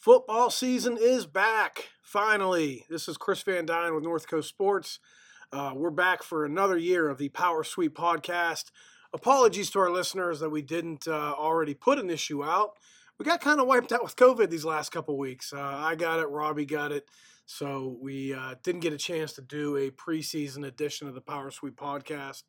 Football season is back, finally. This is Chris Van Dyne with North Coast Sports. Uh, we're back for another year of the Power Sweep podcast. Apologies to our listeners that we didn't uh, already put an issue out. We got kind of wiped out with COVID these last couple weeks. Uh, I got it, Robbie got it. So we uh, didn't get a chance to do a preseason edition of the Power Sweep podcast.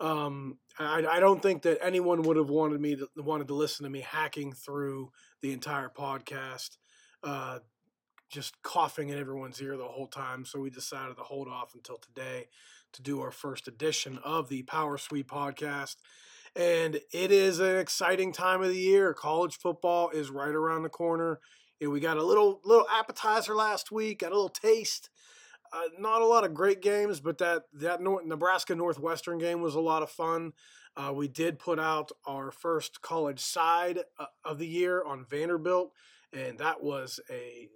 Um, I, I, don't think that anyone would have wanted me to, wanted to listen to me hacking through the entire podcast, uh, just coughing in everyone's ear the whole time. So we decided to hold off until today to do our first edition of the Power Sweep podcast. And it is an exciting time of the year. College football is right around the corner. And we got a little little appetizer last week, got a little taste uh, not a lot of great games, but that that North, Nebraska Northwestern game was a lot of fun. Uh, we did put out our first college side uh, of the year on Vanderbilt, and that was a,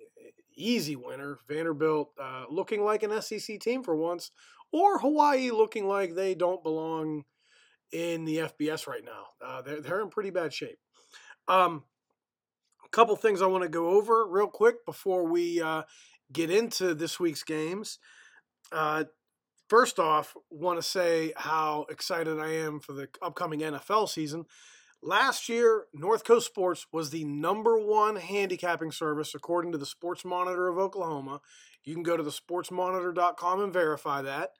easy winner. Vanderbilt uh, looking like an SEC team for once, or Hawaii looking like they don't belong in the FBS right now. Uh, they're they're in pretty bad shape. Um, a couple things I want to go over real quick before we uh, get into this week's games. Uh, first off, want to say how excited I am for the upcoming NFL season. Last year, North Coast Sports was the number one handicapping service according to the Sports Monitor of Oklahoma. You can go to the sportsmonitor.com and verify that.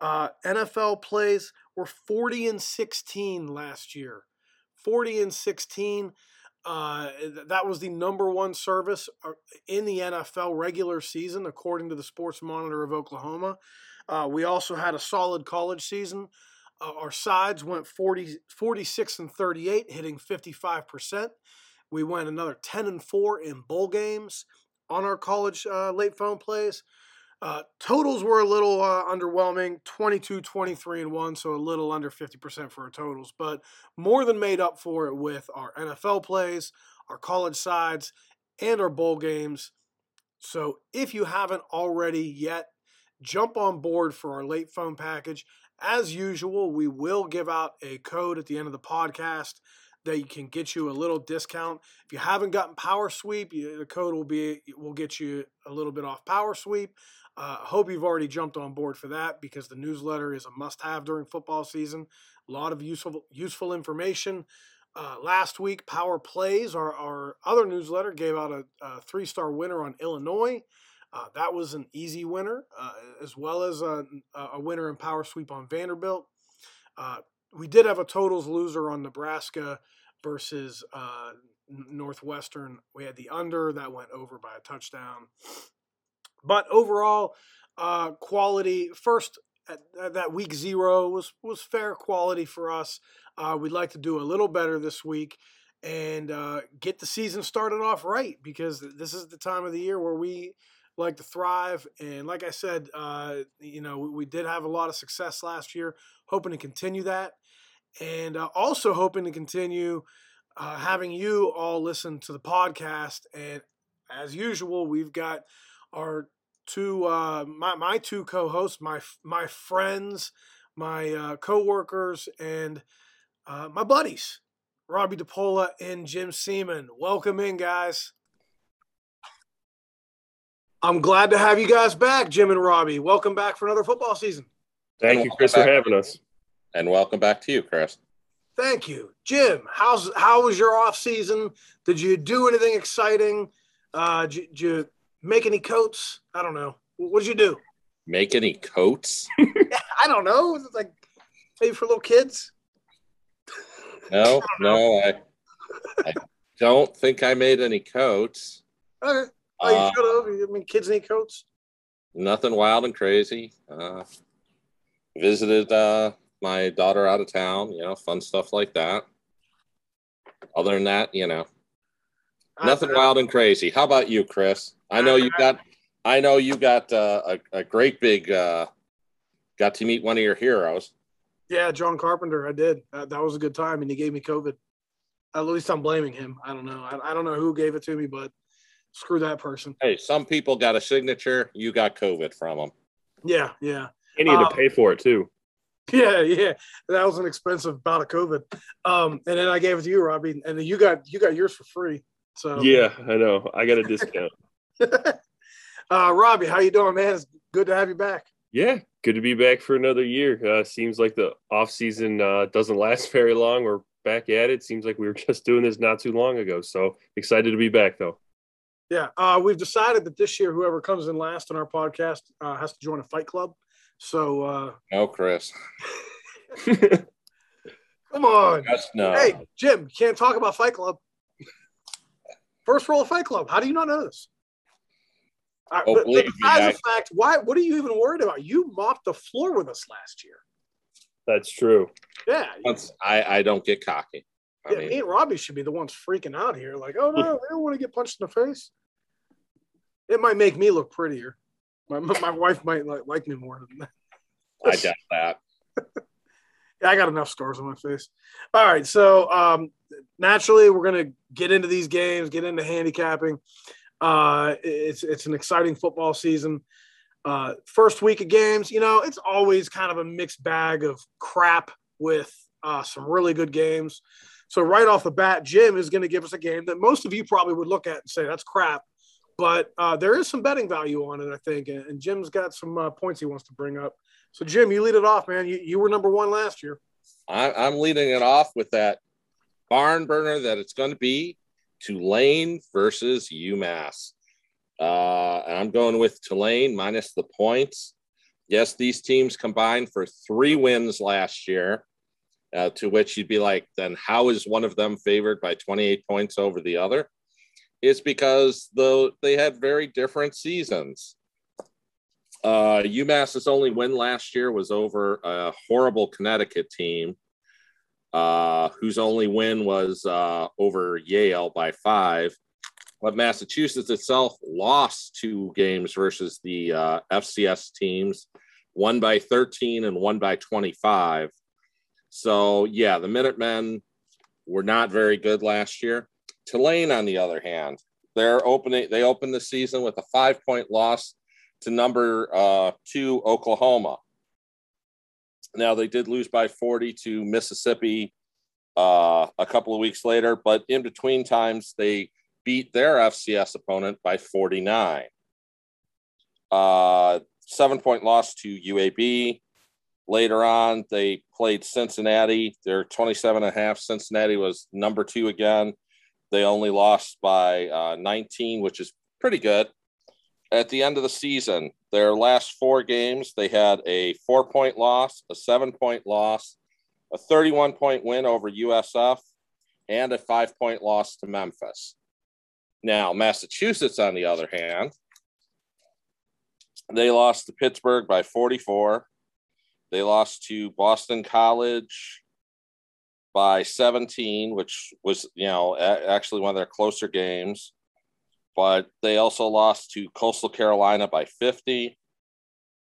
Uh, NFL plays were 40 and 16 last year. 40 and 16. Uh, that was the number one service uh, in the NFL regular season, according to the Sports Monitor of Oklahoma. Uh, we also had a solid college season. Uh, our sides went 40, 46 and 38, hitting 55%. We went another 10 and 4 in bowl games on our college uh, late phone plays. Uh, totals were a little uh, underwhelming 22, 23, and 1, so a little under 50% for our totals, but more than made up for it with our NFL plays, our college sides, and our bowl games. So if you haven't already yet, jump on board for our late phone package. As usual, we will give out a code at the end of the podcast that can get you a little discount. If you haven't gotten Power Sweep, the code will be will get you a little bit off Power Sweep. Uh, hope you've already jumped on board for that because the newsletter is a must-have during football season. A lot of useful useful information. Uh, last week, Power Plays, our, our other newsletter, gave out a, a three-star winner on Illinois. Uh, that was an easy winner, uh, as well as a, a, winner in Power Sweep on Vanderbilt. Uh, we did have a totals loser on Nebraska versus uh, Northwestern. We had the under that went over by a touchdown. But overall, uh, quality first at, at that week zero was was fair quality for us. Uh, we'd like to do a little better this week and uh, get the season started off right because this is the time of the year where we like to thrive. And like I said, uh, you know, we, we, did have a lot of success last year, hoping to continue that, and uh, also hoping to continue uh, having you all listen to the podcast. And as usual, we've got our two uh, my my two co-hosts, my my friends, my uh, co-workers, and uh, my buddies, Robbie DePola and Jim Seaman. Welcome in, guys. I'm glad to have you guys back, Jim and Robbie. Welcome back for another football season. Thank you, Chris, for having us. And welcome back to you, Chris. Thank you, Jim. How's how was your off season? Did you do anything exciting? Uh, did, did you make any coats? I don't know. What did you do? Make any coats? I don't know. It's like maybe for little kids. No, I no, I, I don't think I made any coats. Okay. Oh, you uh, should have. I mean, kids need coats. Nothing wild and crazy. Uh, visited uh, my daughter out of town. You know, fun stuff like that. Other than that, you know, nothing wild and crazy. How about you, Chris? I know you got. I know you got uh, a, a great big. Uh, got to meet one of your heroes. Yeah, John Carpenter. I did. Uh, that was a good time, and he gave me COVID. At least I'm blaming him. I don't know. I, I don't know who gave it to me, but screw that person. Hey, some people got a signature. You got COVID from them. Yeah, yeah. You need um, to pay for it too. Yeah, yeah. That was an expensive bout of COVID. Um, and then I gave it to you, Robbie, and then you got you got yours for free. So Yeah, I know. I got a discount. uh, Robbie, how you doing, man? It's good to have you back. yeah, good to be back for another year. Uh, seems like the off season uh, doesn't last very long. We're back at it. Seems like we were just doing this not too long ago. So excited to be back, though. Yeah, uh, we've decided that this year, whoever comes in last on our podcast uh, has to join a fight club. So uh, No, Chris. come on, Yes, no. hey Jim, can't talk about Fight Club. First rule of Fight Club. How do you not know this? Uh, Oh, but, but besides the fact, why? What are you even worried about? You mopped the floor with us last year. That's true. Yeah, Once I, I don't get cocky. I yeah. mean, Me and Robbie should be the ones freaking out here. Like, oh no, we don't want to get punched in the face. It might make me look prettier. My, my wife might like, like me more than that. I doubt that. Yeah, I got enough scars on my face. All right, so um, naturally, we're gonna get into these games, get into handicapping. Uh, it's it's an exciting football season. Uh, first week of games, you know, it's always kind of a mixed bag of crap with uh, some really good games. So right off the bat, Jim is going to give us a game that most of you probably would look at and say that's crap, but uh, there is some betting value on it, I think. And, and Jim's got some uh, points he wants to bring up. So Jim, you lead it off, man. You, you were number one last year. I, I'm leading it off with that barn burner that it's going to be Tulane versus UMass. Uh, and I'm going with Tulane minus the points. Yes, these teams combined for three wins last year, uh, to which you'd be like, then how is one of them favored by 28 points over the other? It's because the, they had very different seasons. Uh, UMass's only win last year was over a horrible Connecticut team, uh, whose only win was uh, over Yale by five. But Massachusetts itself lost two games versus the uh, FCS teams, one by 13 and one by 25. So, yeah, the Minutemen were not very good last year. Tulane, on the other hand, they're opening, they opened the season with a five point loss to number uh, two Oklahoma. Now they did lose by 40 to Mississippi uh, a couple of weeks later, but in between times they beat their FCS opponent by 49. Uh, seven point loss to UAB. Later on, they played Cincinnati. They're 27 and a half. Cincinnati was number two again. They only lost by uh, 19, which is pretty good at the end of the season, their last four games, they had a four point loss, a seven point loss, a 31 point win over USF, and a five point loss to Memphis. Now, Massachusetts, on the other hand, they lost to Pittsburgh by 44. They lost to Boston College by 17, which was, you know, actually one of their closer games but they also lost to Coastal Carolina by 50.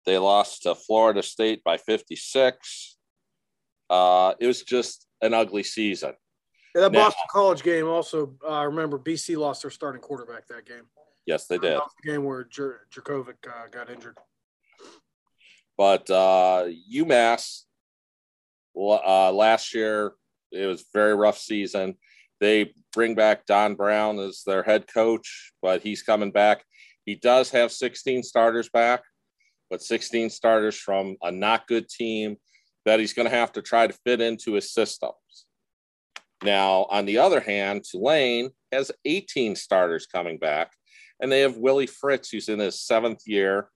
They lost to Florida State by 56. Uh, it was just an ugly season. Yeah, that Now- Boston College game also. I remember BC lost their starting quarterback that game. Yes, they did. the game where Jer- Jurkovec uh, got injured. But uh, UMass uh, last year, it was a very rough season. They bring back Don Brown as their head coach, but he's coming back. He does have 16 starters back, but 16 starters from a not good team that he's going to have to try to fit into his systems. Now, on the other hand, Tulane has 18 starters coming back, and they have Willie Fritz, who's in his seventh year.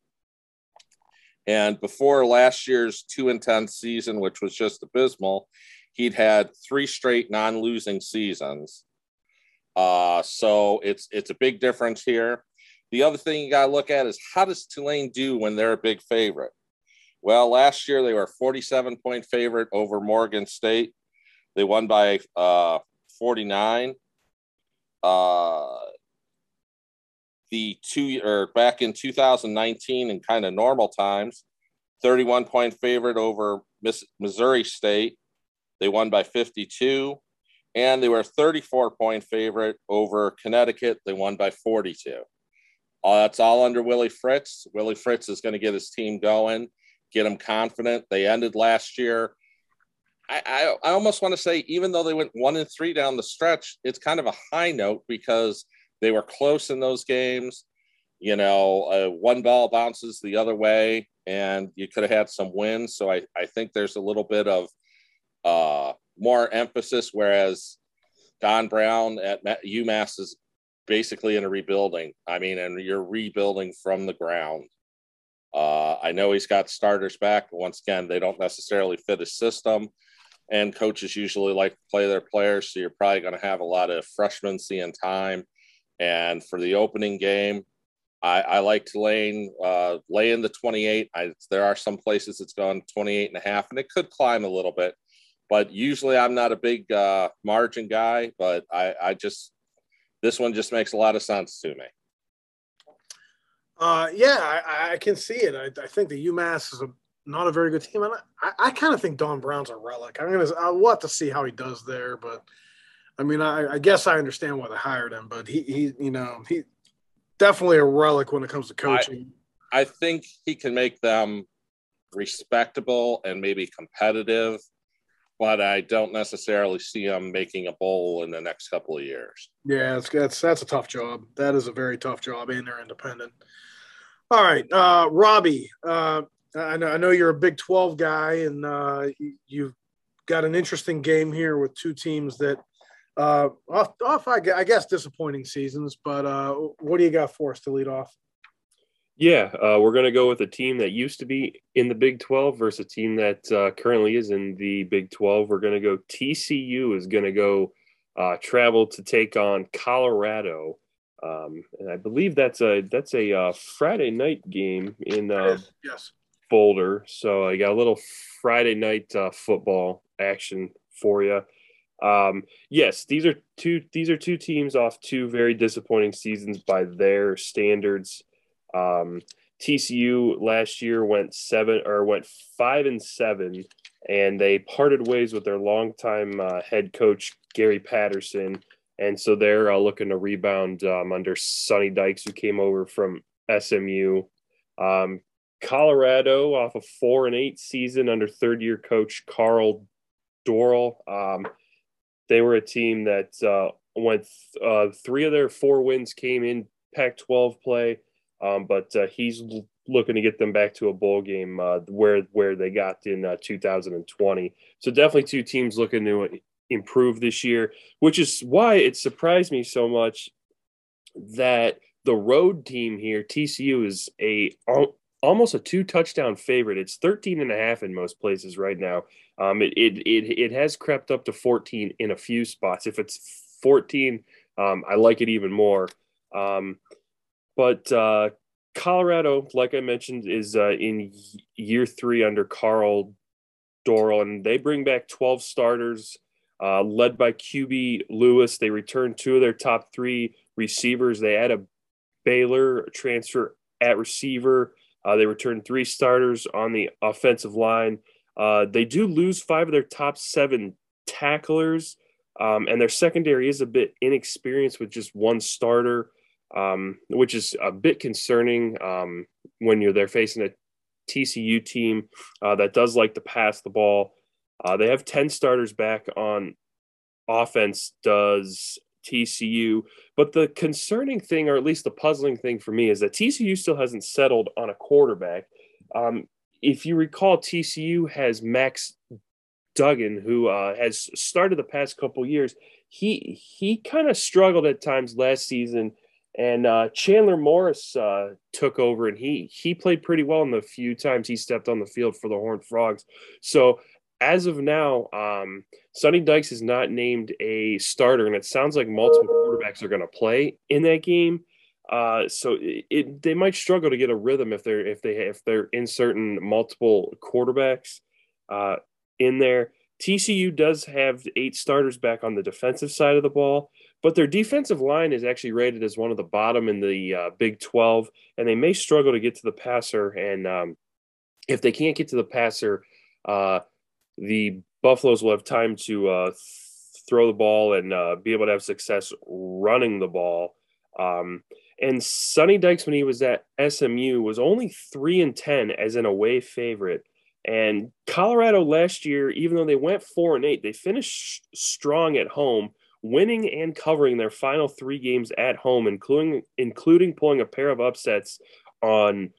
And before last year's two and 10 season, which was just abysmal, he'd had three straight non-losing seasons. Uh, so it's it's a big difference here. The other thing you got to look at is how does Tulane do when they're a big favorite? Well, last year they were 47 point favorite over Morgan State. They won by uh, 49. Uh, the two or back in 2019 in kind of normal times, 31 point favorite over Miss, Missouri State. They won by 52. And they were 34 point favorite over Connecticut. They won by 42. Uh, that's all under Willie Fritz. Willie Fritz is going to get his team going, get them confident. They ended last year I, I, I almost want to say, even though they went one and three down the stretch, it's kind of a high note because they were close in those games. You know, uh, one ball bounces the other way, and you could have had some wins. So I, I think there's a little bit of uh, more emphasis, whereas Don Brown at UMass is basically in a rebuilding. I mean, and you're rebuilding from the ground. Uh, I know he's got starters back, but once again, they don't necessarily fit his system. And coaches usually like to play their players, so you're probably going to have a lot of freshmen seeing time. And for the opening game, I, I like to lay uh, lay in the 28. I, there are some places it's gone 28 and a half, and it could climb a little bit. But usually, I'm not a big uh, margin guy, but I, I just this one just makes a lot of sense to me. Uh, yeah, I, I, can see it. I, I, think the UMass is a, not a very good team, and I, I kind of think Don Brown's a relic. I'm gonna I'll have to see how he does there, but I mean, I, I guess I understand why they hired him, but he he you know he definitely a relic when it comes to coaching. I think he can make them respectable and maybe competitive, but I don't necessarily see him making a bowl in the next couple of years. Yeah, that's that's, a tough job. That is a very tough job, and they're independent. All right, uh, Robbie. Uh, I know I know you're a Big Twelve guy, and uh, you've got an interesting game here with two teams that uh, off, off I guess disappointing seasons, but uh, what do you got for us to lead off? Yeah, uh, we're going to go with a team that used to be in the Big 12 versus a team that uh, currently is in the Big 12. We're going to go TCU is going to go uh, travel to take on Colorado. Um, and I believe that's a that's a uh, Friday night game in uh, yes. Boulder. So I got a little Friday night uh, football action for you. Um, yes, these are two these are two teams off two very disappointing seasons by their standards. Um, TCU last year went seven or went five and seven, and they parted ways with their longtime uh, head coach Gary Patterson, and so they're uh, looking to rebound um, under Sonny Dykes, who came over from SMU. Um, Colorado off a four and eight season under third year coach Karl Dorrell. Um, they were a team that uh, went uh, three of their four wins came in Pac-12 play, um, but uh, he's looking to get them back to a bowl game uh, where where they got in uh, 2020. So definitely two teams looking to improve this year, which is why it surprised me so much that the road team here, TCU, is a almost a two touchdown favorite. It's 13 and a half in most places right now. Um, it, it, it, it has crept up to 14 in a few spots. If it's 14, um, I like it even more. Um, but uh, Colorado, like I mentioned, is uh, in year three under Karl Dorrell, and they bring back 12 starters, uh, led by QB Lewis. They return two of their top three receivers. They add a Baylor transfer at receiver. Uh, they return three starters on the offensive line. Uh, they do lose five of their top seven tacklers, um, and their secondary is a bit inexperienced with just one starter, um, which is a bit concerning um, when you're there facing a TCU team uh, that does like to pass the ball. Uh, they have 10 starters back on offense, does TCU. But the concerning thing, or at least the puzzling thing for me, is that TCU still hasn't settled on a quarterback. Um, if you recall, TCU has Max Duggan, who uh, has started the past couple years. He he kind of struggled at times last season, and uh, Chandler Morris uh, took over, and he he played pretty well in the few times he stepped on the field for the Horned Frogs. So as of now, um, Sonny Dykes is not named a starter, and it sounds like multiple quarterbacks are going to play in that game. Uh, so it, it, they might struggle to get a rhythm if they're if they if they're inserting multiple quarterbacks uh, in there. TCU does have eight starters back on the defensive side of the ball, but their defensive line is actually rated as one of the bottom in the uh, Big 12, and they may struggle to get to the passer. And um, if they can't get to the passer, uh, the Buffaloes will have time to uh, throw the ball and uh, be able to have success running the ball. Um, and Sonny Dykes, when he was at SMU, was only three and ten as an away favorite And Colorado last year, even though they went four and eight, they finished strong at home, winning and covering their final three games at home, including including pulling a pair of upsets on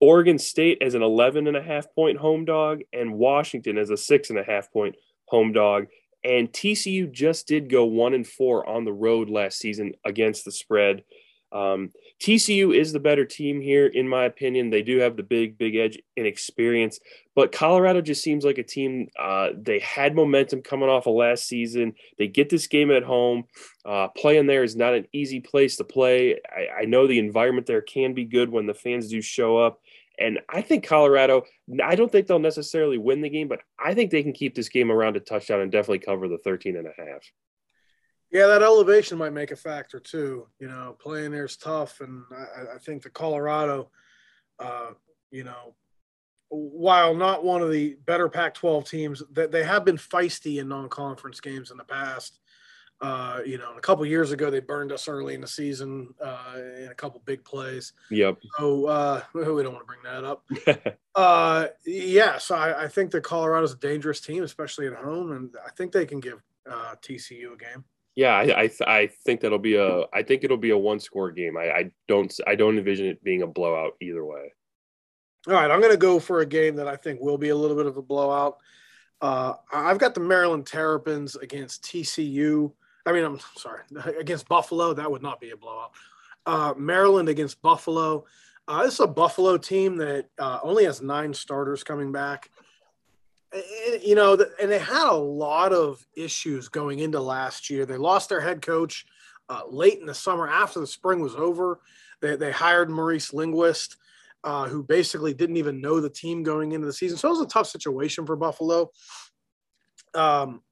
Oregon State as an 11 and a half point home dog and Washington as a six and a half point home dog. And TCU just did go one and four on the road last season against the spread. Um, TCU is the better team here, in my opinion. They do have the big, big edge in experience, but Colorado just seems like a team. Uh, they had momentum coming off of last season. They get this game at home. Uh, playing there is not an easy place to play. I, I know the environment there can be good when the fans do show up. And I think Colorado, I don't think they'll necessarily win the game, but I think they can keep this game around a touchdown and definitely cover the 13 and a half. Yeah, that elevation might make a factor too. You know, playing there is tough, and I, I think the Colorado, uh, you know, while not one of the better Pac-12 teams, that they have been feisty in non-conference games in the past. Uh, you know, a couple years ago they burned us early in the season uh, in a couple big plays. Yep. So uh, we don't want to bring that up. uh, yeah, so I, I think that Colorado's a dangerous team, especially at home, and I think they can give uh, TCU a game. Yeah, I I, I, think that'll be a I think it'll be a one score game. I, I don't I don't envision it being a blowout either way. All right, I'm going to go for a game that I think will be a little bit of a blowout. Uh, I've got the Maryland Terrapins against TCU. I mean, I'm sorry, against Buffalo. That would not be a blowout. Uh, Maryland against Buffalo. Uh, this is a Buffalo team that uh, only has nine starters coming back you know, and they had a lot of issues going into last year. They lost their head coach uh, late in the summer after the spring was over. They, they hired Maurice Linguist, uh, who basically didn't even know the team going into the season. So it was a tough situation for Buffalo. Um,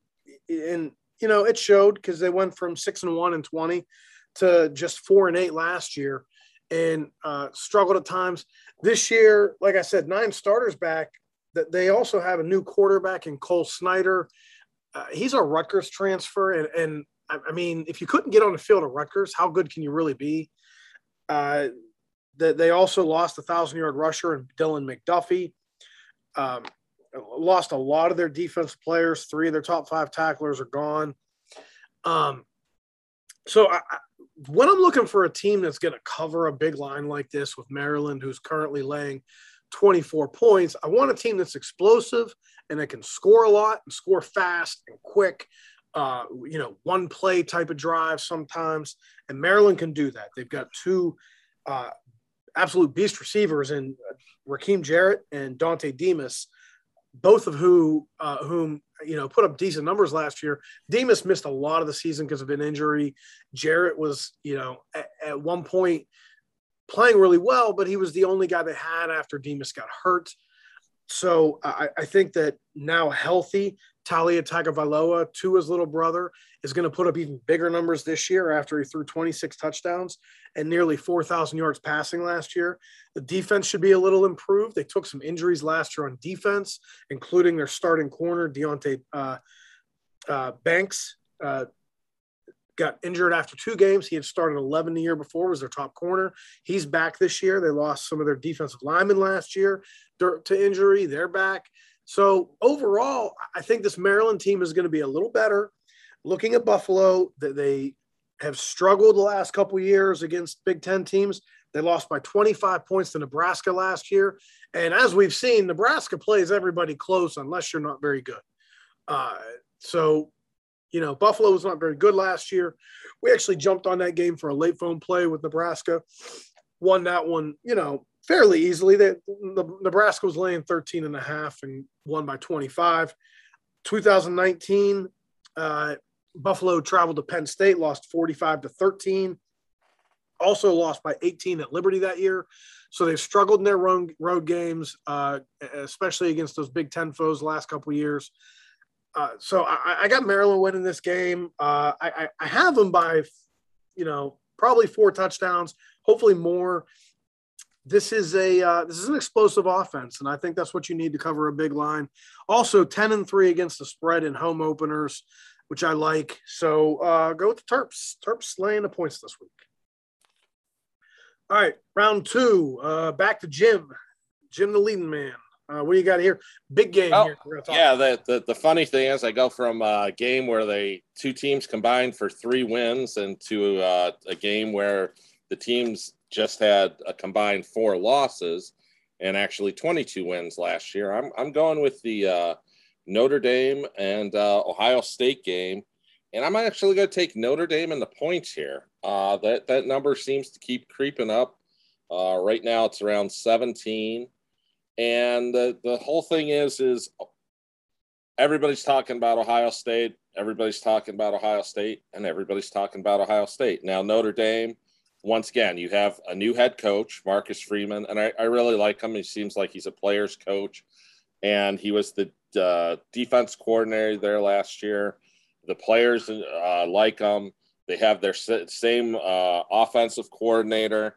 and, you know, it showed because they went from six and one and 20 to just four and eight last year and uh, struggled at times. This year, like I said, nine starters back they also have a new quarterback in Cole Snyder. Uh, he's a Rutgers transfer, and, and I, mean, if you couldn't get on the field at Rutgers, how good can you really be? Uh, that they also lost a thousand yard rusher and Dylan McDuffie. Um, lost a lot of their defense players. Three of their top five tacklers are gone. Um, so I, when I'm looking for a team that's going to cover a big line like this with Maryland, who's currently laying 24 points. I want a team that's explosive and that can score a lot and score fast and quick. Uh, you know, one play type of drive sometimes. And Maryland can do that. They've got two uh, absolute beast receivers in uh, Rakim Jarrett and Dontay Demus, both of who uh, whom you know put up decent numbers last year. Demus missed a lot of the season because of an injury. Jarrett was, you know, at, at one point playing really well, but he was the only guy they had after Demus got hurt. So I, I think that now healthy, Taulia Tagovailoa, to his little brother, is going to put up even bigger numbers this year after he threw 26 touchdowns and nearly 4,000 yards passing last year. The defense should be a little improved. They took some injuries last year on defense, including their starting corner, Deonte uh, uh, Banks. Uh, got injured after two games. He had started 11 the year before, was their top corner. He's back this year. They lost some of their defensive linemen last year to injury. They're back. So overall, I think this Maryland team is going to be a little better. Looking at Buffalo, that they have struggled the last couple years against Big Ten teams. They lost by 25 points to Nebraska last year. And as we've seen, Nebraska plays everybody close unless you're not very good. Uh, so you know, Buffalo was not very good last year. We actually jumped on that game for a late phone play with Nebraska, won that one, you know, fairly easily. That Nebraska was laying 13 and a half and won by 25. 2019, uh, Buffalo traveled to Penn State, lost 45 to 13. Also lost by 18 at Liberty that year. So they've struggled in their road, road games, uh, especially against those Big Ten foes the last couple years. Uh, so I, I, got Maryland winning this game. Uh, I, I, have them by, you know, probably four touchdowns, hopefully more. This is a uh, this is an explosive offense, and I think that's what you need to cover a big line. Also, ten and three against the spread in home openers, which I like. So uh, go with the Terps. Terps laying the points this week. All right, round two. Uh, back to Jim. Jim, the leading man. Uh, what do you got here? Big game Oh, here. We're gonna talk Yeah, the, the the funny thing is, I go from a game where they two teams combined for three wins, into uh, a game where the teams just had a combined four losses, and actually 22 wins last year. I'm I'm going with the uh, Notre Dame and uh, Ohio State game, and I'm actually going to take Notre Dame in the points here. Uh, that that number seems to keep creeping up. Uh, right now, it's around 17 and the, the whole thing is is everybody's talking about ohio state everybody's talking about ohio state and everybody's talking about ohio state. Now notre dame once again you have a new head coach marcus freeman and i, I really like him. He seems like he's a player's coach. And he was the uh, defense coordinator there last year. The players uh, like him. They have their same uh, offensive coordinator.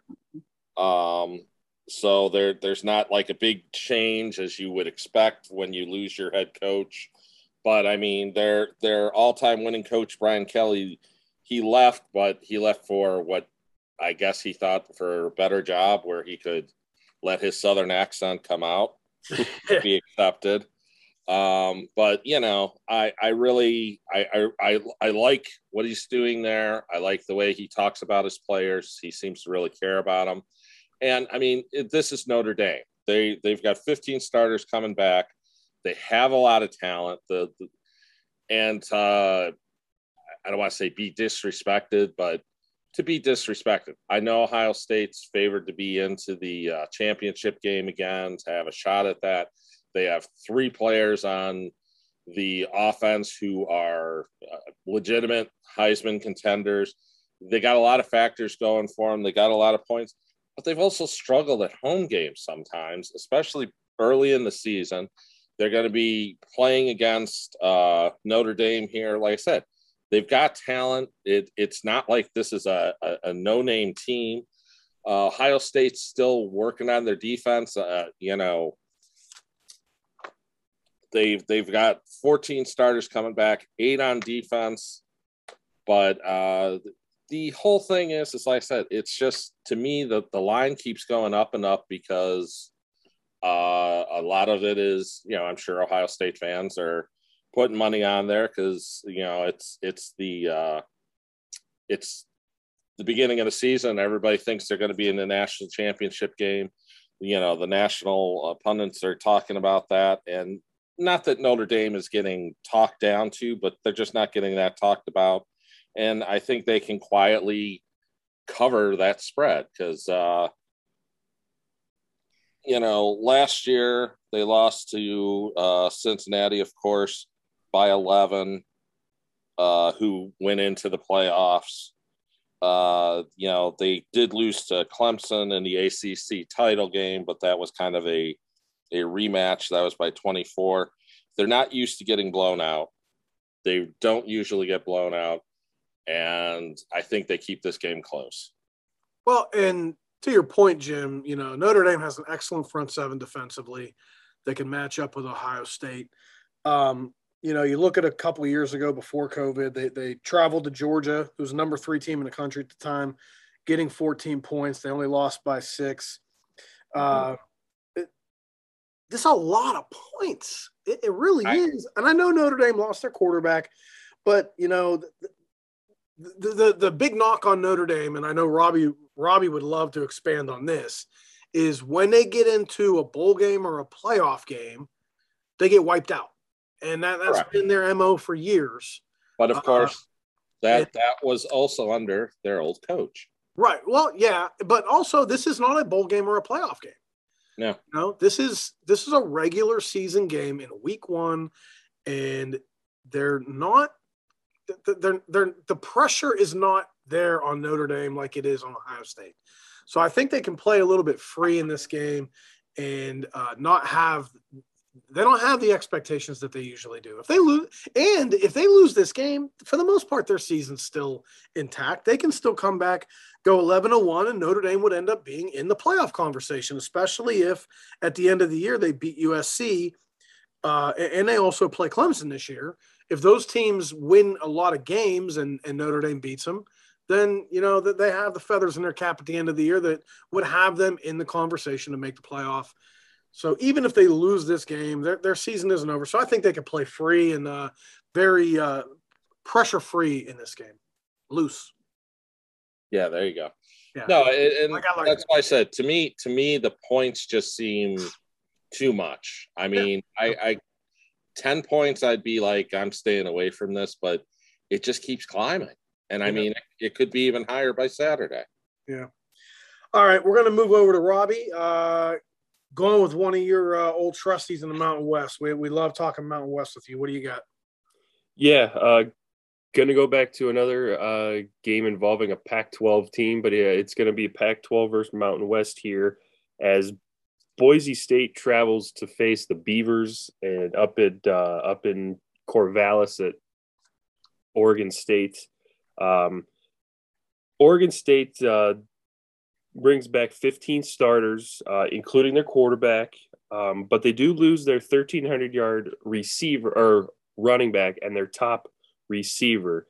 Um, so there there's not like a big change as you would expect when you lose your head coach. But I mean, their their all-time winning coach Brian Kelly, he left, but he left for what I guess he thought for a better job where he could let his southern accent come out, be accepted. Um, but you know, I I really I, I I I like what he's doing there. I like the way he talks about his players. He seems to really care about them. And I mean, it, this is Notre Dame. They they've got 15 starters coming back. They have a lot of talent. The, the and uh, I don't want to say be disrespected, but to be disrespected. I know Ohio State's favored to be into the uh, championship game again to have a shot at that. They have three players on the offense who are uh, legitimate Heisman contenders. They got a lot of factors going for them. They got a lot of points but they've also struggled at home games sometimes, especially early in the season. They're going to be playing against uh, Notre Dame here. Like I said, they've got talent. It, it's not like this is a, a, a no name team. Uh, Ohio State's still working on their defense. Uh, you know, they've they've got 14 starters coming back, eight on defense, but uh, the whole thing is, like I said, it's just to me that the line keeps going up and up because uh, a lot of it is, you know, I'm sure Ohio State fans are putting money on there because you know it's it's the uh, it's the beginning of the season. Everybody thinks they're going to be in the national championship game. You know, the national uh, pundits are talking about that, and not that Notre Dame is getting talked down to, but they're just not getting that talked about and I think they can quietly cover that spread because uh, you know last year they lost to uh, Cincinnati, of course, by eleven, uh, who went into the playoffs. Uh, you know they did lose to Clemson in the ACC title game, but that was kind of a a rematch. That was by twenty four. They're not used to getting blown out. They don't usually get blown out and I think they keep this game close. Well, and to your point, Jim, you know Notre Dame has an excellent front seven defensively. They can match up with Ohio State. Um, you know, you look at a couple years ago before COVID, they they traveled to Georgia, who was the number three team in the country at the time, getting 14 points. They only lost by 6 uh, it, this is a lot of points. It, it really I- is. And I know Notre Dame lost their quarterback, but you know, the, the, the the big knock on Notre Dame, and I know Robbie Robbie would love to expand on this, is when they get into a bowl game or a playoff game, they get wiped out, and that that's Correct. been their mo for years. But of Uh, course, that it- that was also under their old coach. Right. Well, yeah, but also this is not a bowl game or a playoff game. No. No, this is this is a regular season game in week one, and they're not. Th- They're, they're the pressure is not there on Notre Dame like it is on Ohio State, so I think they can play a little bit free in this game, and uh, not have. They don't have the expectations that they usually do. If they lose, and if they lose this game, for the most part, their season's still intact. They can still come back go 11 1 and Notre Dame would end up being in the playoff conversation, especially if at the end of the year they beat USC uh, and they also play Clemson this year. If those teams win a lot of games and, and Notre Dame beats them, then you know that they have the feathers in their cap at the end of the year that would have them in the conversation to make the playoff. So even if they lose this game, their their season isn't over. So I think they can play free and uh, very uh, pressure free in this game, loose. Yeah, there you go. Yeah. No, and, and Like I that's why I said to me, to me, the points just seem too much. I mean, I, I ten points, I'd be like, I'm staying away from this, but it just keeps climbing, and I Yeah. mean, it could be even higher by Saturday. Yeah. All right, we're going to move over to Robbie. Uh, going with one of your uh, old trustees in the Mountain West. We, we love talking Mountain West with you. What do you got? Yeah, uh, gonna go back to another uh, game involving a Pac-12 team, but yeah, it's gonna be Pac-12 versus Mountain West here, as Boise State travels to face the Beavers and up at uh, up in Corvallis at Oregon State. Um, Oregon State uh, brings back 15 starters, uh, including their quarterback, um, but they do lose their 1,300 yard receiver or running back and their top receiver.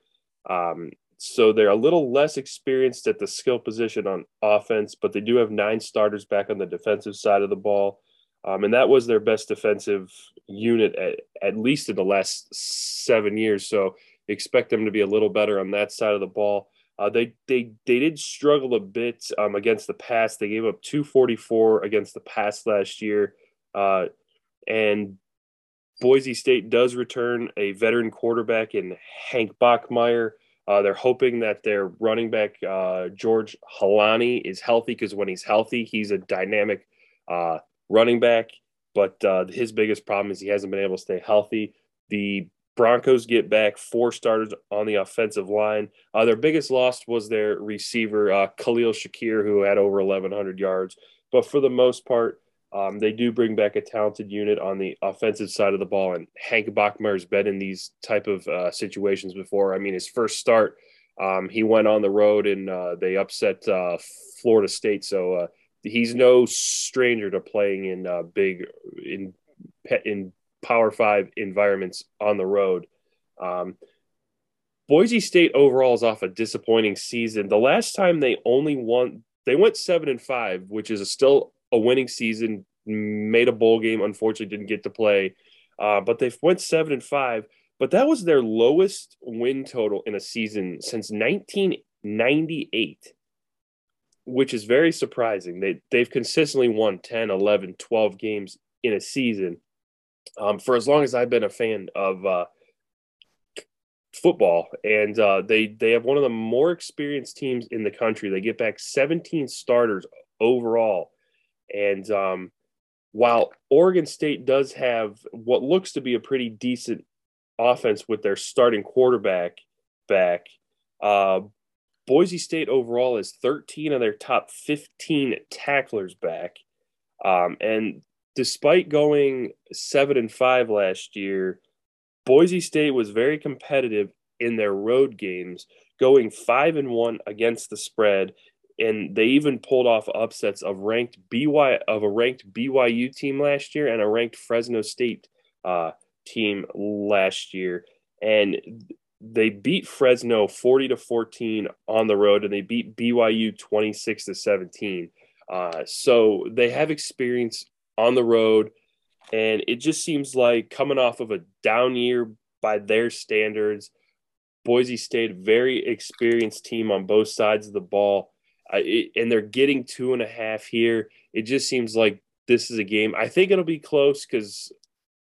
Um, so they're a little less experienced at the skill position on offense, but they do have nine starters back on the defensive side of the ball. Um, and that was their best defensive unit at, at least in the last seven years. So expect them to be a little better on that side of the ball. Uh, they they they did struggle a bit um, against the pass. They gave up 244 against the pass last year, uh, and Boise State does return a veteran quarterback in Hank Bachmeier. Uh, they're hoping that their running back uh, George Holani is healthy because when he's healthy, he's a dynamic uh, running back. But uh, his biggest problem is he hasn't been able to stay healthy. The Broncos get back four starters on the offensive line. Uh, their biggest loss was their receiver uh, Khalil Shakir, who had over 1,100 yards. But for the most part, um, they do bring back a talented unit on the offensive side of the ball, and Hank Bachmeier's been in these type of uh, situations before. I mean, his first start, um, he went on the road and uh, they upset uh, Florida State, so uh, he's no stranger to playing in uh, big in in Power Five environments on the road. Um, Boise State overall is off a disappointing season. The last time they only won, they went seven and five, which is still a winning season. Made a bowl game, unfortunately didn't get to play, uh, but they went seven and five. But that was their lowest win total in a season since 1998, which is very surprising. They they've consistently won 10, 11, 12 games in a season um, for as long as I've been a fan of uh, football, and uh, they they have one of the more experienced teams in the country. They get back 17 starters overall, and um, while Oregon State does have what looks to be a pretty decent offense with their starting quarterback back, uh, Boise State overall is 13 of their top 15 tacklers back, um, and despite going seven and five last year, Boise State was very competitive in their road games, going five and one against the spread, and they even pulled off upsets of ranked BY of a ranked BYU team last year and a ranked Fresno State uh, team last year, and they beat Fresno forty to fourteen on the road, and they beat BYU twenty six to seventeen. Uh, so they have experience on the road. And it just seems like coming off of a down year by their standards, Boise State, very experienced team on both sides of the ball. It, and they're getting two and a half here. It just seems like this is a game. I think it'll be close because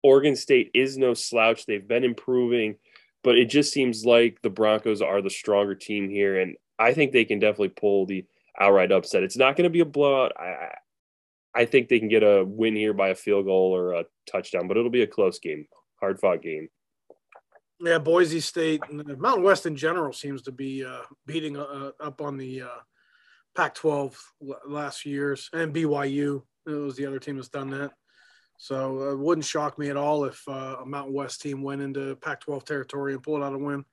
Oregon State is no slouch. They've been improving, but it just seems like the Broncos are the stronger team here. And I think they can definitely pull the outright upset. It's not going to be a blowout. I, I think they can get a win here by a field goal or a touchdown, but it'll be a close game, hard fought game. Yeah, Boise State and Mountain West in general seems to be uh, beating uh, up on the uh, Pac-12 last years, and BYU it was the other team that's done that. So uh, it wouldn't shock me at all if uh, a Mountain West team went into Pac-12 territory and pulled out a win.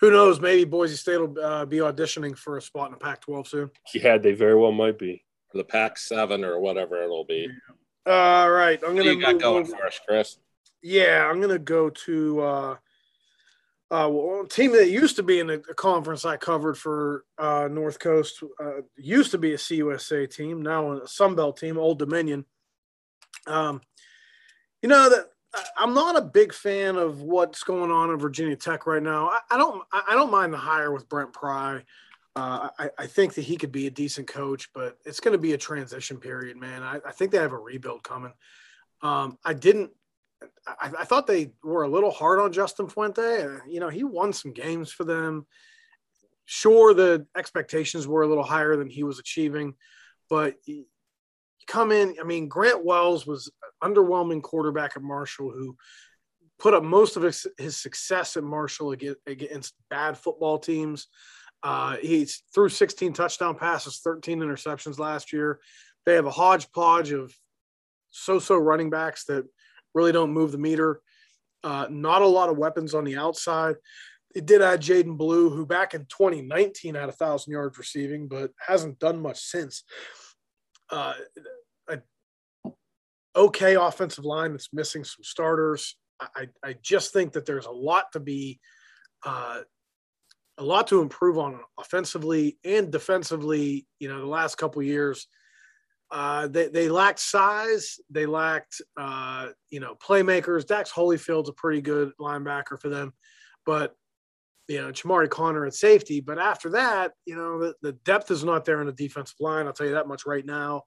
Who knows? Maybe Boise State will uh, be auditioning for a spot in the Pac-12 soon. Yeah, they very well might be. The Pac Seven or whatever it'll be. All right, I'm What do gonna you got going over- for us, Chris? Yeah, I'm gonna go to uh, uh, well, a team that used to be in the conference I covered for uh, North Coast. Uh, used to be a CUSA team, now a Sunbelt team, Old Dominion. Um, you know that I'm not a big fan of what's going on in Virginia Tech right now. I, I don't I don't mind the hire with Brent Pry. Uh, I, I, think that he could be a decent coach, but it's going to be a transition period, man. I, I think they have a rebuild coming. Um, I didn't. I, I, thought they were a little hard on Justin Fuente. You know, he won some games for them. Sure, the expectations were a little higher than he was achieving, but come in. I mean, Grant Wells was underwhelming quarterback at Marshall who put up most of his, his success at Marshall against, against bad football teams. Uh, he threw 16 touchdown passes, 13 interceptions last year. They have a hodgepodge of so-so running backs that really don't move the meter. Uh, not a lot of weapons on the outside. It did add Jadan Blue, who back in 2019 had a thousand yards receiving, but hasn't done much since. Uh, a okay offensive line that's missing some starters. I, I just think that there's a lot to be, uh, a lot to improve on offensively and defensively. You know, the last couple years, uh, they they lacked size, they lacked uh, you know playmakers. Dax Hollifield's a pretty good linebacker for them, but you know Chamarri Connor at safety. But after that, you know the, the depth is not there in the defensive line. I'll tell you that much right now.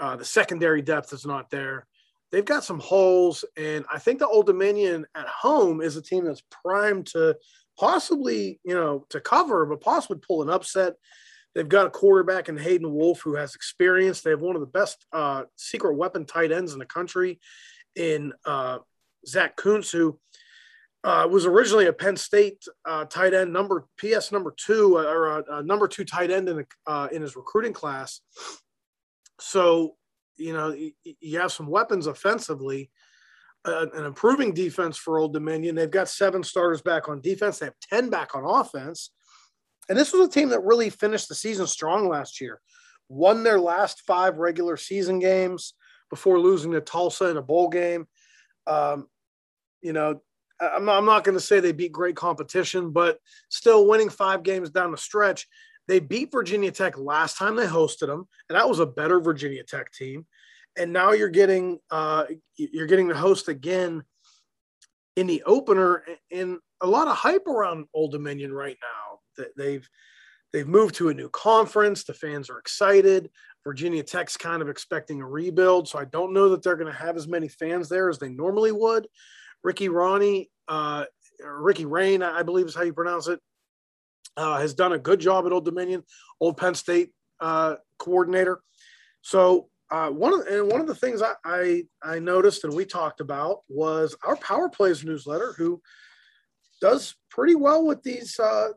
Uh, the secondary depth is not there. They've got some holes, and I think the Old Dominion at home is a team that's primed to possibly, you know, to cover, but possibly pull an upset. They've got a quarterback in Hayden Wolff who has experience. They have one of the best uh, secret weapon tight ends in the country in uh, Zach Kuntz, who uh, was originally a Penn State uh, tight end, number PS number two uh, or number two tight end in, uh, in his recruiting class. So, you know, you have some weapons offensively, uh, an improving defense for Old Dominion. They've got seven starters back on defense, they have 10 back on offense. And this was a team that really finished the season strong last year, won their last five regular season games before losing to Tulsa in a bowl game. Um, you know, I'm not, not going to say they beat great competition, but still winning five games down the stretch they beat Virginia Tech last time they hosted them, and that was a better Virginia Tech team. And now you're getting uh, you're getting to host again in the opener, and a lot of hype around Old Dominion right now. They've they've moved to a new conference. The fans are excited. Virginia Tech's kind of expecting a rebuild, so I don't know that they're going to have as many fans there as they normally would. Ricky Ronnie, uh, Ricky Rahne, I believe is how you pronounce it uh, has done a good job at Old Dominion, Old Penn State uh, coordinator. So uh, one of and one of the things I, I, I noticed and we talked about was our Power Plays newsletter, who does pretty well with these uh,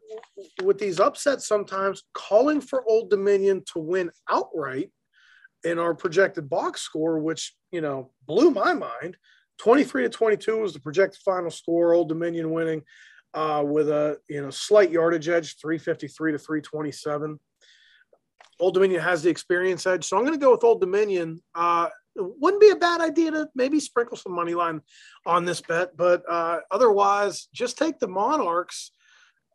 with these upsets sometimes, calling for Old Dominion to win outright in our projected box score, which you know blew my mind. 23 to 22 was the projected final score. Old Dominion winning uh, with a you know slight yardage edge, 353 to 327. Old Dominion has the experience edge, so I'm going to go with Old Dominion. Uh, wouldn't be a bad idea to maybe sprinkle some money line on this bet, but uh, otherwise, just take the Monarchs.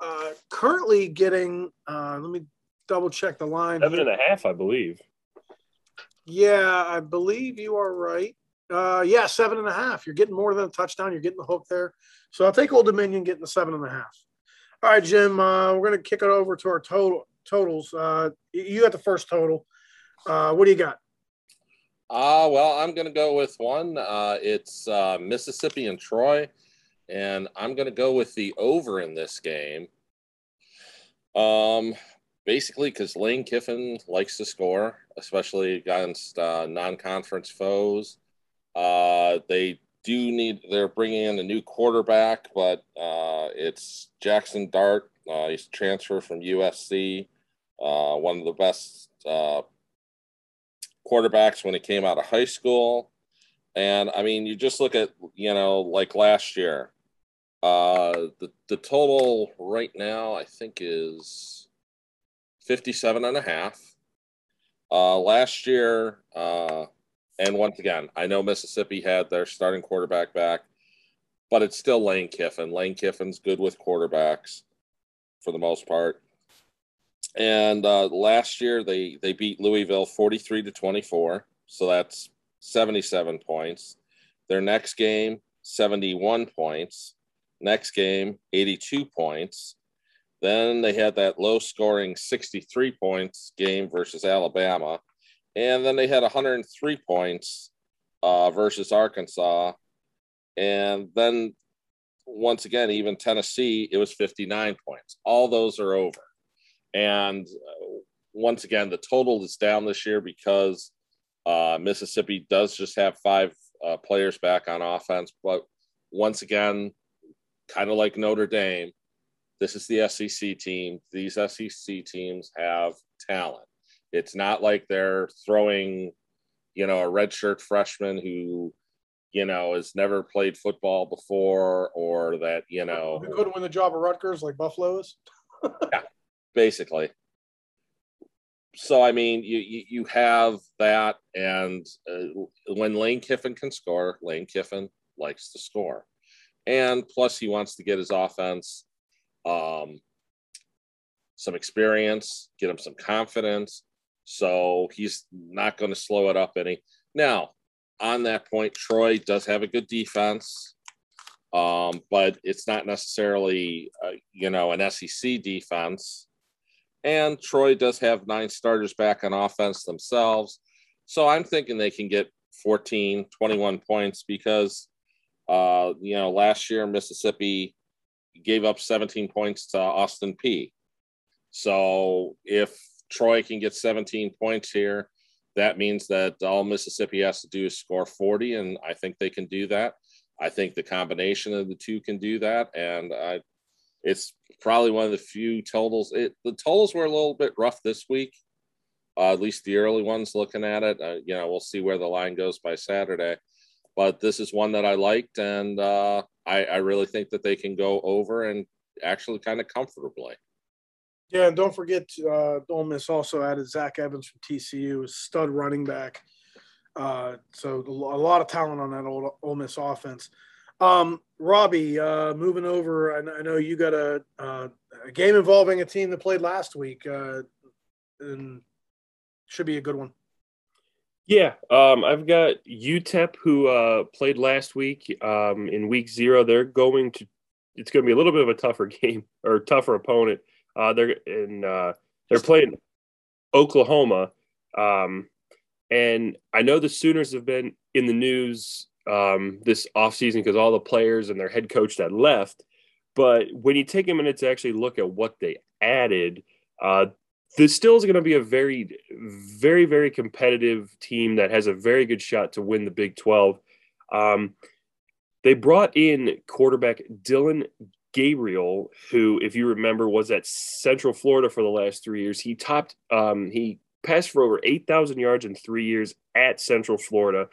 Uh, currently getting, uh, let me double check the line. Seven and a half, I believe. Yeah, I believe you are right. Uh, yeah, seven and a half. You're getting more than a touchdown. You're getting the hook there. So I'll take Old Dominion getting the seven and a half. All right, Jim. Uh, we're gonna kick it over to our total totals. Uh, you got the first total. Uh, what do you got? Uh, well, I'm gonna go with one. Uh, it's uh, Mississippi and Troy, and I'm gonna go with the over in this game. Um, basically because Lane Kiffin likes to score, especially against uh, non-conference foes. Uh, they do need, they're bringing in a new quarterback, but uh, it's Jackson Dart. Uh, he's transfer from USC, uh, one of the best uh, quarterbacks when he came out of high school. And I mean, you just look at, you know, like last year, uh, the, the total right now, I think, is 57 and a half. Uh, last year, uh, and once again, I know Mississippi had their starting quarterback back, but it's still Lane Kiffin. Lane Kiffin's good with quarterbacks for the most part. And uh, last year they they beat Louisville 43 to 24. So that's 77 points. Their next game, 71 points. Next game, 82 points. Then they had that low scoring 63 points game versus Alabama. And then they had 103 points uh, versus Arkansas. And then once again, even Tennessee, it was 59 points. All those are over. And uh, once again, the total is down this year because uh, Mississippi does just have five uh, players back on offense. But once again, kind of like Notre Dame, this is the SEC team. These SEC teams have talent. It's not like they're throwing, you know, a redshirt freshman who, you know, has never played football before or that, you know, couldn't win the job at Rutgers like Buffalo is. yeah, basically. So I mean, you you, you have that, and uh, when Lane Kiffin can score, Lane Kiffin likes to score, and plus he wants to get his offense um, some experience, get him some confidence. So he's not going to slow it up any. Now, on that point, Troy does have a good defense, um, but it's not necessarily, uh, you know, an SEC defense. And Troy does have nine starters back on offense themselves. So I'm thinking they can get 14, 21 points because, uh, you know, last year Mississippi gave up 17 points to Austin Peay. So if Troy can get 17 points here, that means that all Mississippi has to do is score 40, and I think they can do that. I think the combination of the two can do that, and I, it's probably one of the few totals. It, the totals were a little bit rough this week, uh, at least the early ones. Looking at it, uh, you know, we'll see where the line goes by Saturday. But this is one that I liked, and uh, I, I really think that they can go over and actually kind of comfortably. Yeah, and don't forget, uh, Ole Miss also added Zach Evans from TCU, a stud running back. Uh, so a lot of talent on that old Ole Miss offense. Um, Robbie, uh, moving over, I, I, know you got a, uh, a, game involving a team that played last week, uh, and should be a good one. Yeah, um, I've got UTEP who uh, played last week um, in week zero. They're going to. It's going to be a little bit of a tougher game or tougher opponent. Uh, they're in. Uh, they're playing Oklahoma, um, and I know the Sooners have been in the news um, this offseason because all the players and their head coach that left. But when you take a minute to actually look at what they added, uh, this still is going to be a very, very, very competitive team that has a very good shot to win the Big 12. Um, they brought in quarterback Dillon Gabriel, who, if you remember, was at Central Florida for the last three years. He topped, um, he passed for over 8,000 yards in three years at Central Florida.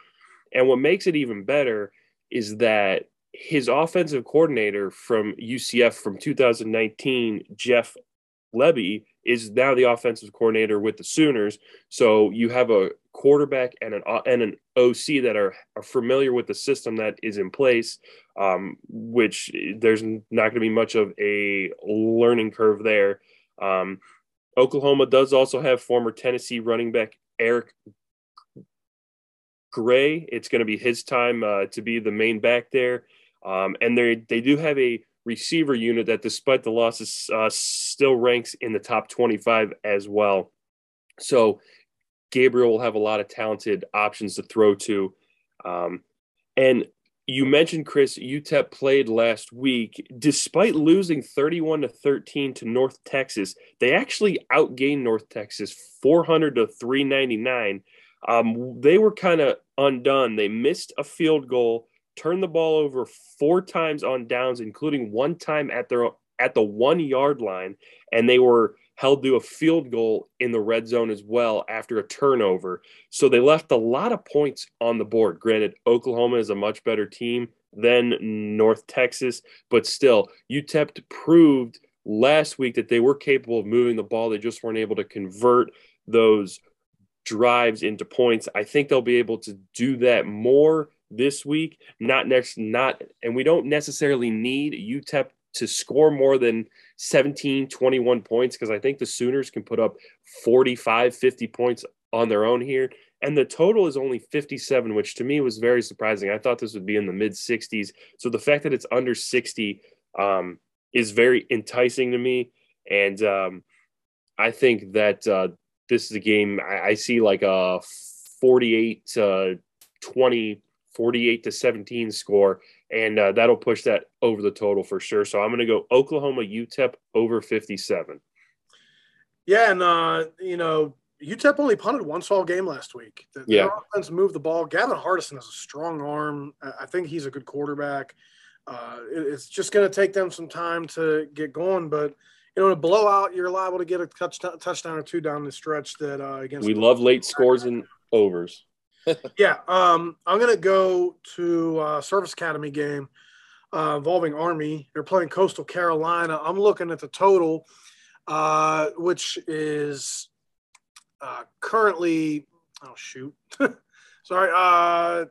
And what makes it even better is that his offensive coordinator from UCF from 2019, Jeff Lebby, is now the offensive coordinator with the Sooners. So you have a quarterback and an and an OC that are, are familiar with the system that is in place, um, which there's not going to be much of a learning curve there. Um, Oklahoma does also have former Tennessee running back Eric Gray. It's going to be his time uh, to be the main back there, um, and they they do have a receiver unit that, despite the losses, uh, still ranks in the top 25 as well. So Gabriel will have a lot of talented options to throw to. Um, and you mentioned Chris UTEP played last week. Despite losing 31 to 13 to North Texas, they actually outgained North Texas 400 to 399. Um, they were kind of undone. They missed a field goal turned the ball over four times on downs, including one time at their at the one yard line, and they were held to a field goal in the red zone as well after a turnover. So they left a lot of points on the board. Granted, Oklahoma is a much better team than North Texas, but still, UTEP proved last week that they were capable of moving the ball. They just weren't able to convert those drives into points. I think they'll be able to do that more this week. Not next, not, and we don't necessarily need UTEP to score more than 17, 21 points because I think the Sooners can put up 45, 50 points on their own here. And the total is only 57, which to me was very surprising. I thought this would be in the mid 60s. So the fact that it's under 60 um, is very enticing to me. And um, I think that uh, this is a game I, I see like a 48 to 20, 48 to 17 score. And uh, that'll push that over the total for sure. So I'm going to go Oklahoma UTEP over 57. Yeah. And, uh, you know, UTEP only punted once all game last week. The, yeah. Their offense moved the ball. Gavin Hardison has a strong arm. I think he's a good quarterback. Uh, it, it's just going to take them some time to get going, but you know, in a blowout, you're liable to get a touchdown, touchdown or two down the stretch. That uh, against we love late scores and overs. yeah, um, I'm going to go to uh, Service Academy game uh, involving Army. They're playing Coastal Carolina. I'm looking at the total, uh, which is uh, currently, oh shoot, sorry, uh,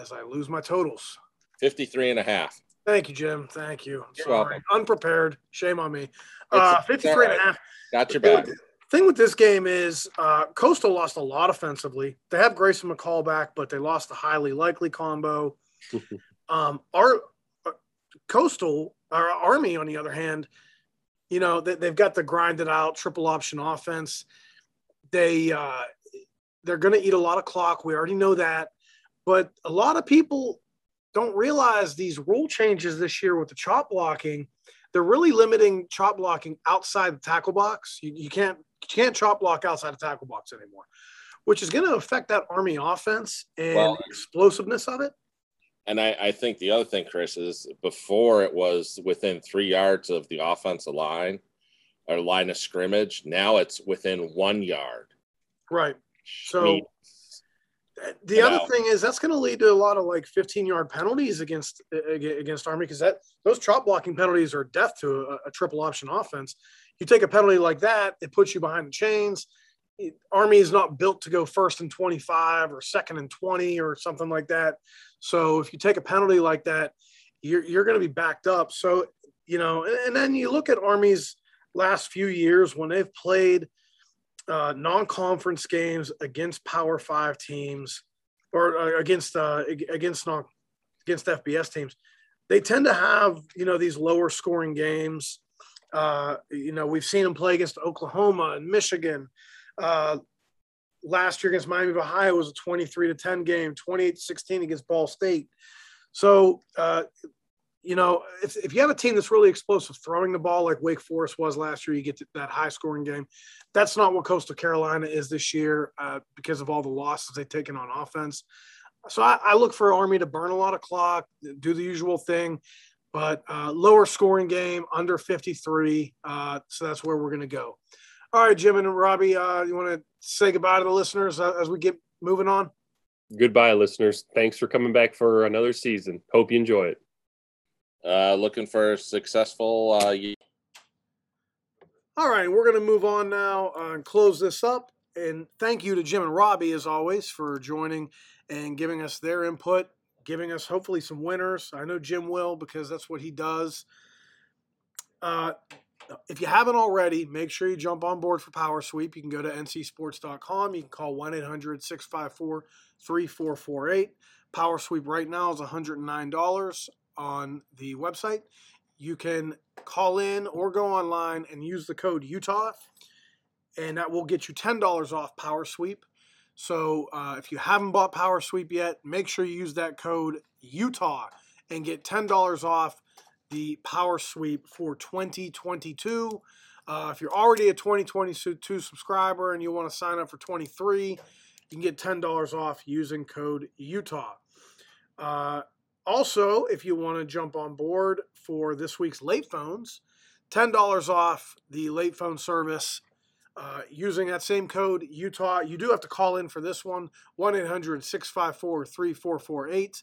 as I lose my totals. 53 and a half. Thank you, Jim. Thank you. You're Sorry. welcome. Unprepared. Shame on me. Uh, 53 and a half. Got your back. thing with- Thing with this game is uh, Coastal lost a lot offensively. They have Grayson McCall back, but they lost the Heiligh Likely combo. um, our uh, Coastal, our Army, on the other hand, you know they, they've got the grinded out triple option offense. They uh, they're going to eat a lot of clock. We already know that, but a lot of people don't realize these rule changes this year with the chop blocking. They're really limiting chop blocking outside the tackle box. You, you can't you can't chop block outside the tackle box anymore, which is going to affect that Army offense and Well- explosiveness of it. And I, I think the other thing, Chris, is before it was within three yards of the offensive line or line of scrimmage. Now it's within one yard. Right. So the You other know. thing is that's going to lead to a lot of like 15 yard penalties against against Army because that those chop blocking penalties are death to a, a triple option offense. You take a penalty like that, it puts you behind the chains. It- Army is not built to go first and 25 or second and 20 or something like that. So if you take a penalty like that, you're you're going to be backed up. So you know, and, and then you look at Army's last few years when they've played uh, non-conference games against Power Five teams or uh, against uh, against non against FBS teams, they tend to have you know these lower scoring games. Uh, you know, we've seen them play against Oklahoma and Michigan. Uh, last year against Miami of Ohio was a 23 to 10 game, 28 to 16 against Ball State. So, uh, you know, if, if you have a team that's really explosive throwing the ball like Wake Forest was last year, you get that high scoring game. That's not what Coastal Carolina is this year uh, because of all the losses they've taken on offense. So I, I look for Army to burn a lot of clock, do the usual thing, but uh, lower scoring game under 53. Uh, so that's where we're going to go. All right, Jim and Robbie, uh, you want to say goodbye to the listeners uh, as we get moving on? Goodbye, listeners. Thanks for coming back for another season. Hope you enjoy it. Uh, looking for a successful uh, ye- All right, we're going to move on now and close this up. And thank you to Jim and Robbie, as always, for joining and giving us their input, giving us hopefully some winners. I know Jim will because that's what he does. Uh, if you haven't already, make sure you jump on board for Power Sweep. You can go to ncsports.com. You can call 1 800 654 3448. Power Sweep right now is $109 on the website. You can call in or go online and use the code Utah, and that will get you $10 off Power Sweep. So uh, if you haven't bought Power Sweep yet, make sure you use that code Utah and get $10 off the Power Sweep for 2022. Uh, if you're already a 2022 subscriber and you want to sign up for 23, you can get $10 off using code Utah. Uh, also, if you want to jump on board for this week's late phones, $10 off the late phone service uh, using that same code Utah. You do have to call in for this one 1 800 654 3448.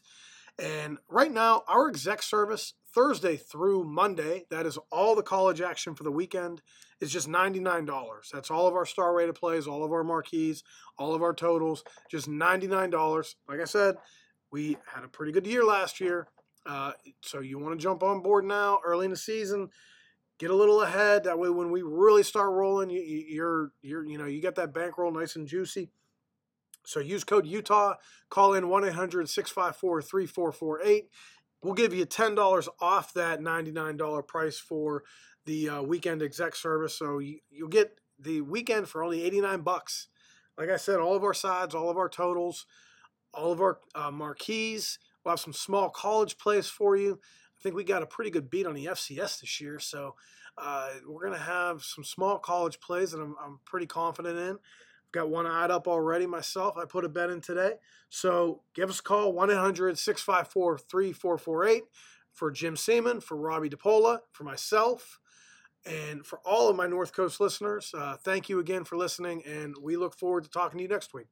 And right now, our exec service, Thursday through Monday, that is all the college action for the weekend, is just $99. That's all of our star rated plays, all of our marquees, all of our totals, just $99. Like I said, we had a pretty good year last year. Uh, so you want to jump on board now, early in the season, get a little ahead. That way, when we really start rolling, you, you're you're you know you get that bankroll nice and juicy. So use code Utah. Call in 1 800 654 3448. We'll give you $10 off that $99 price for the uh, weekend exec service. So you, you'll get the weekend for only 89 bucks. Like I said, all of our sides, all of our totals, all of our uh, marquees. We'll have some small college plays for you. I think we got a pretty good beat on the FCS this year. So uh, we're going to have some small college plays that I'm, I'm pretty confident in. I've got one eyed up already myself. I put a bet in today. So give us a call 1 800 654 3448 for Jim Seaman, for Robbie DePola, for myself, and for all of my North Coast listeners. Uh, thank you again for listening, and we look forward to talking to you next week.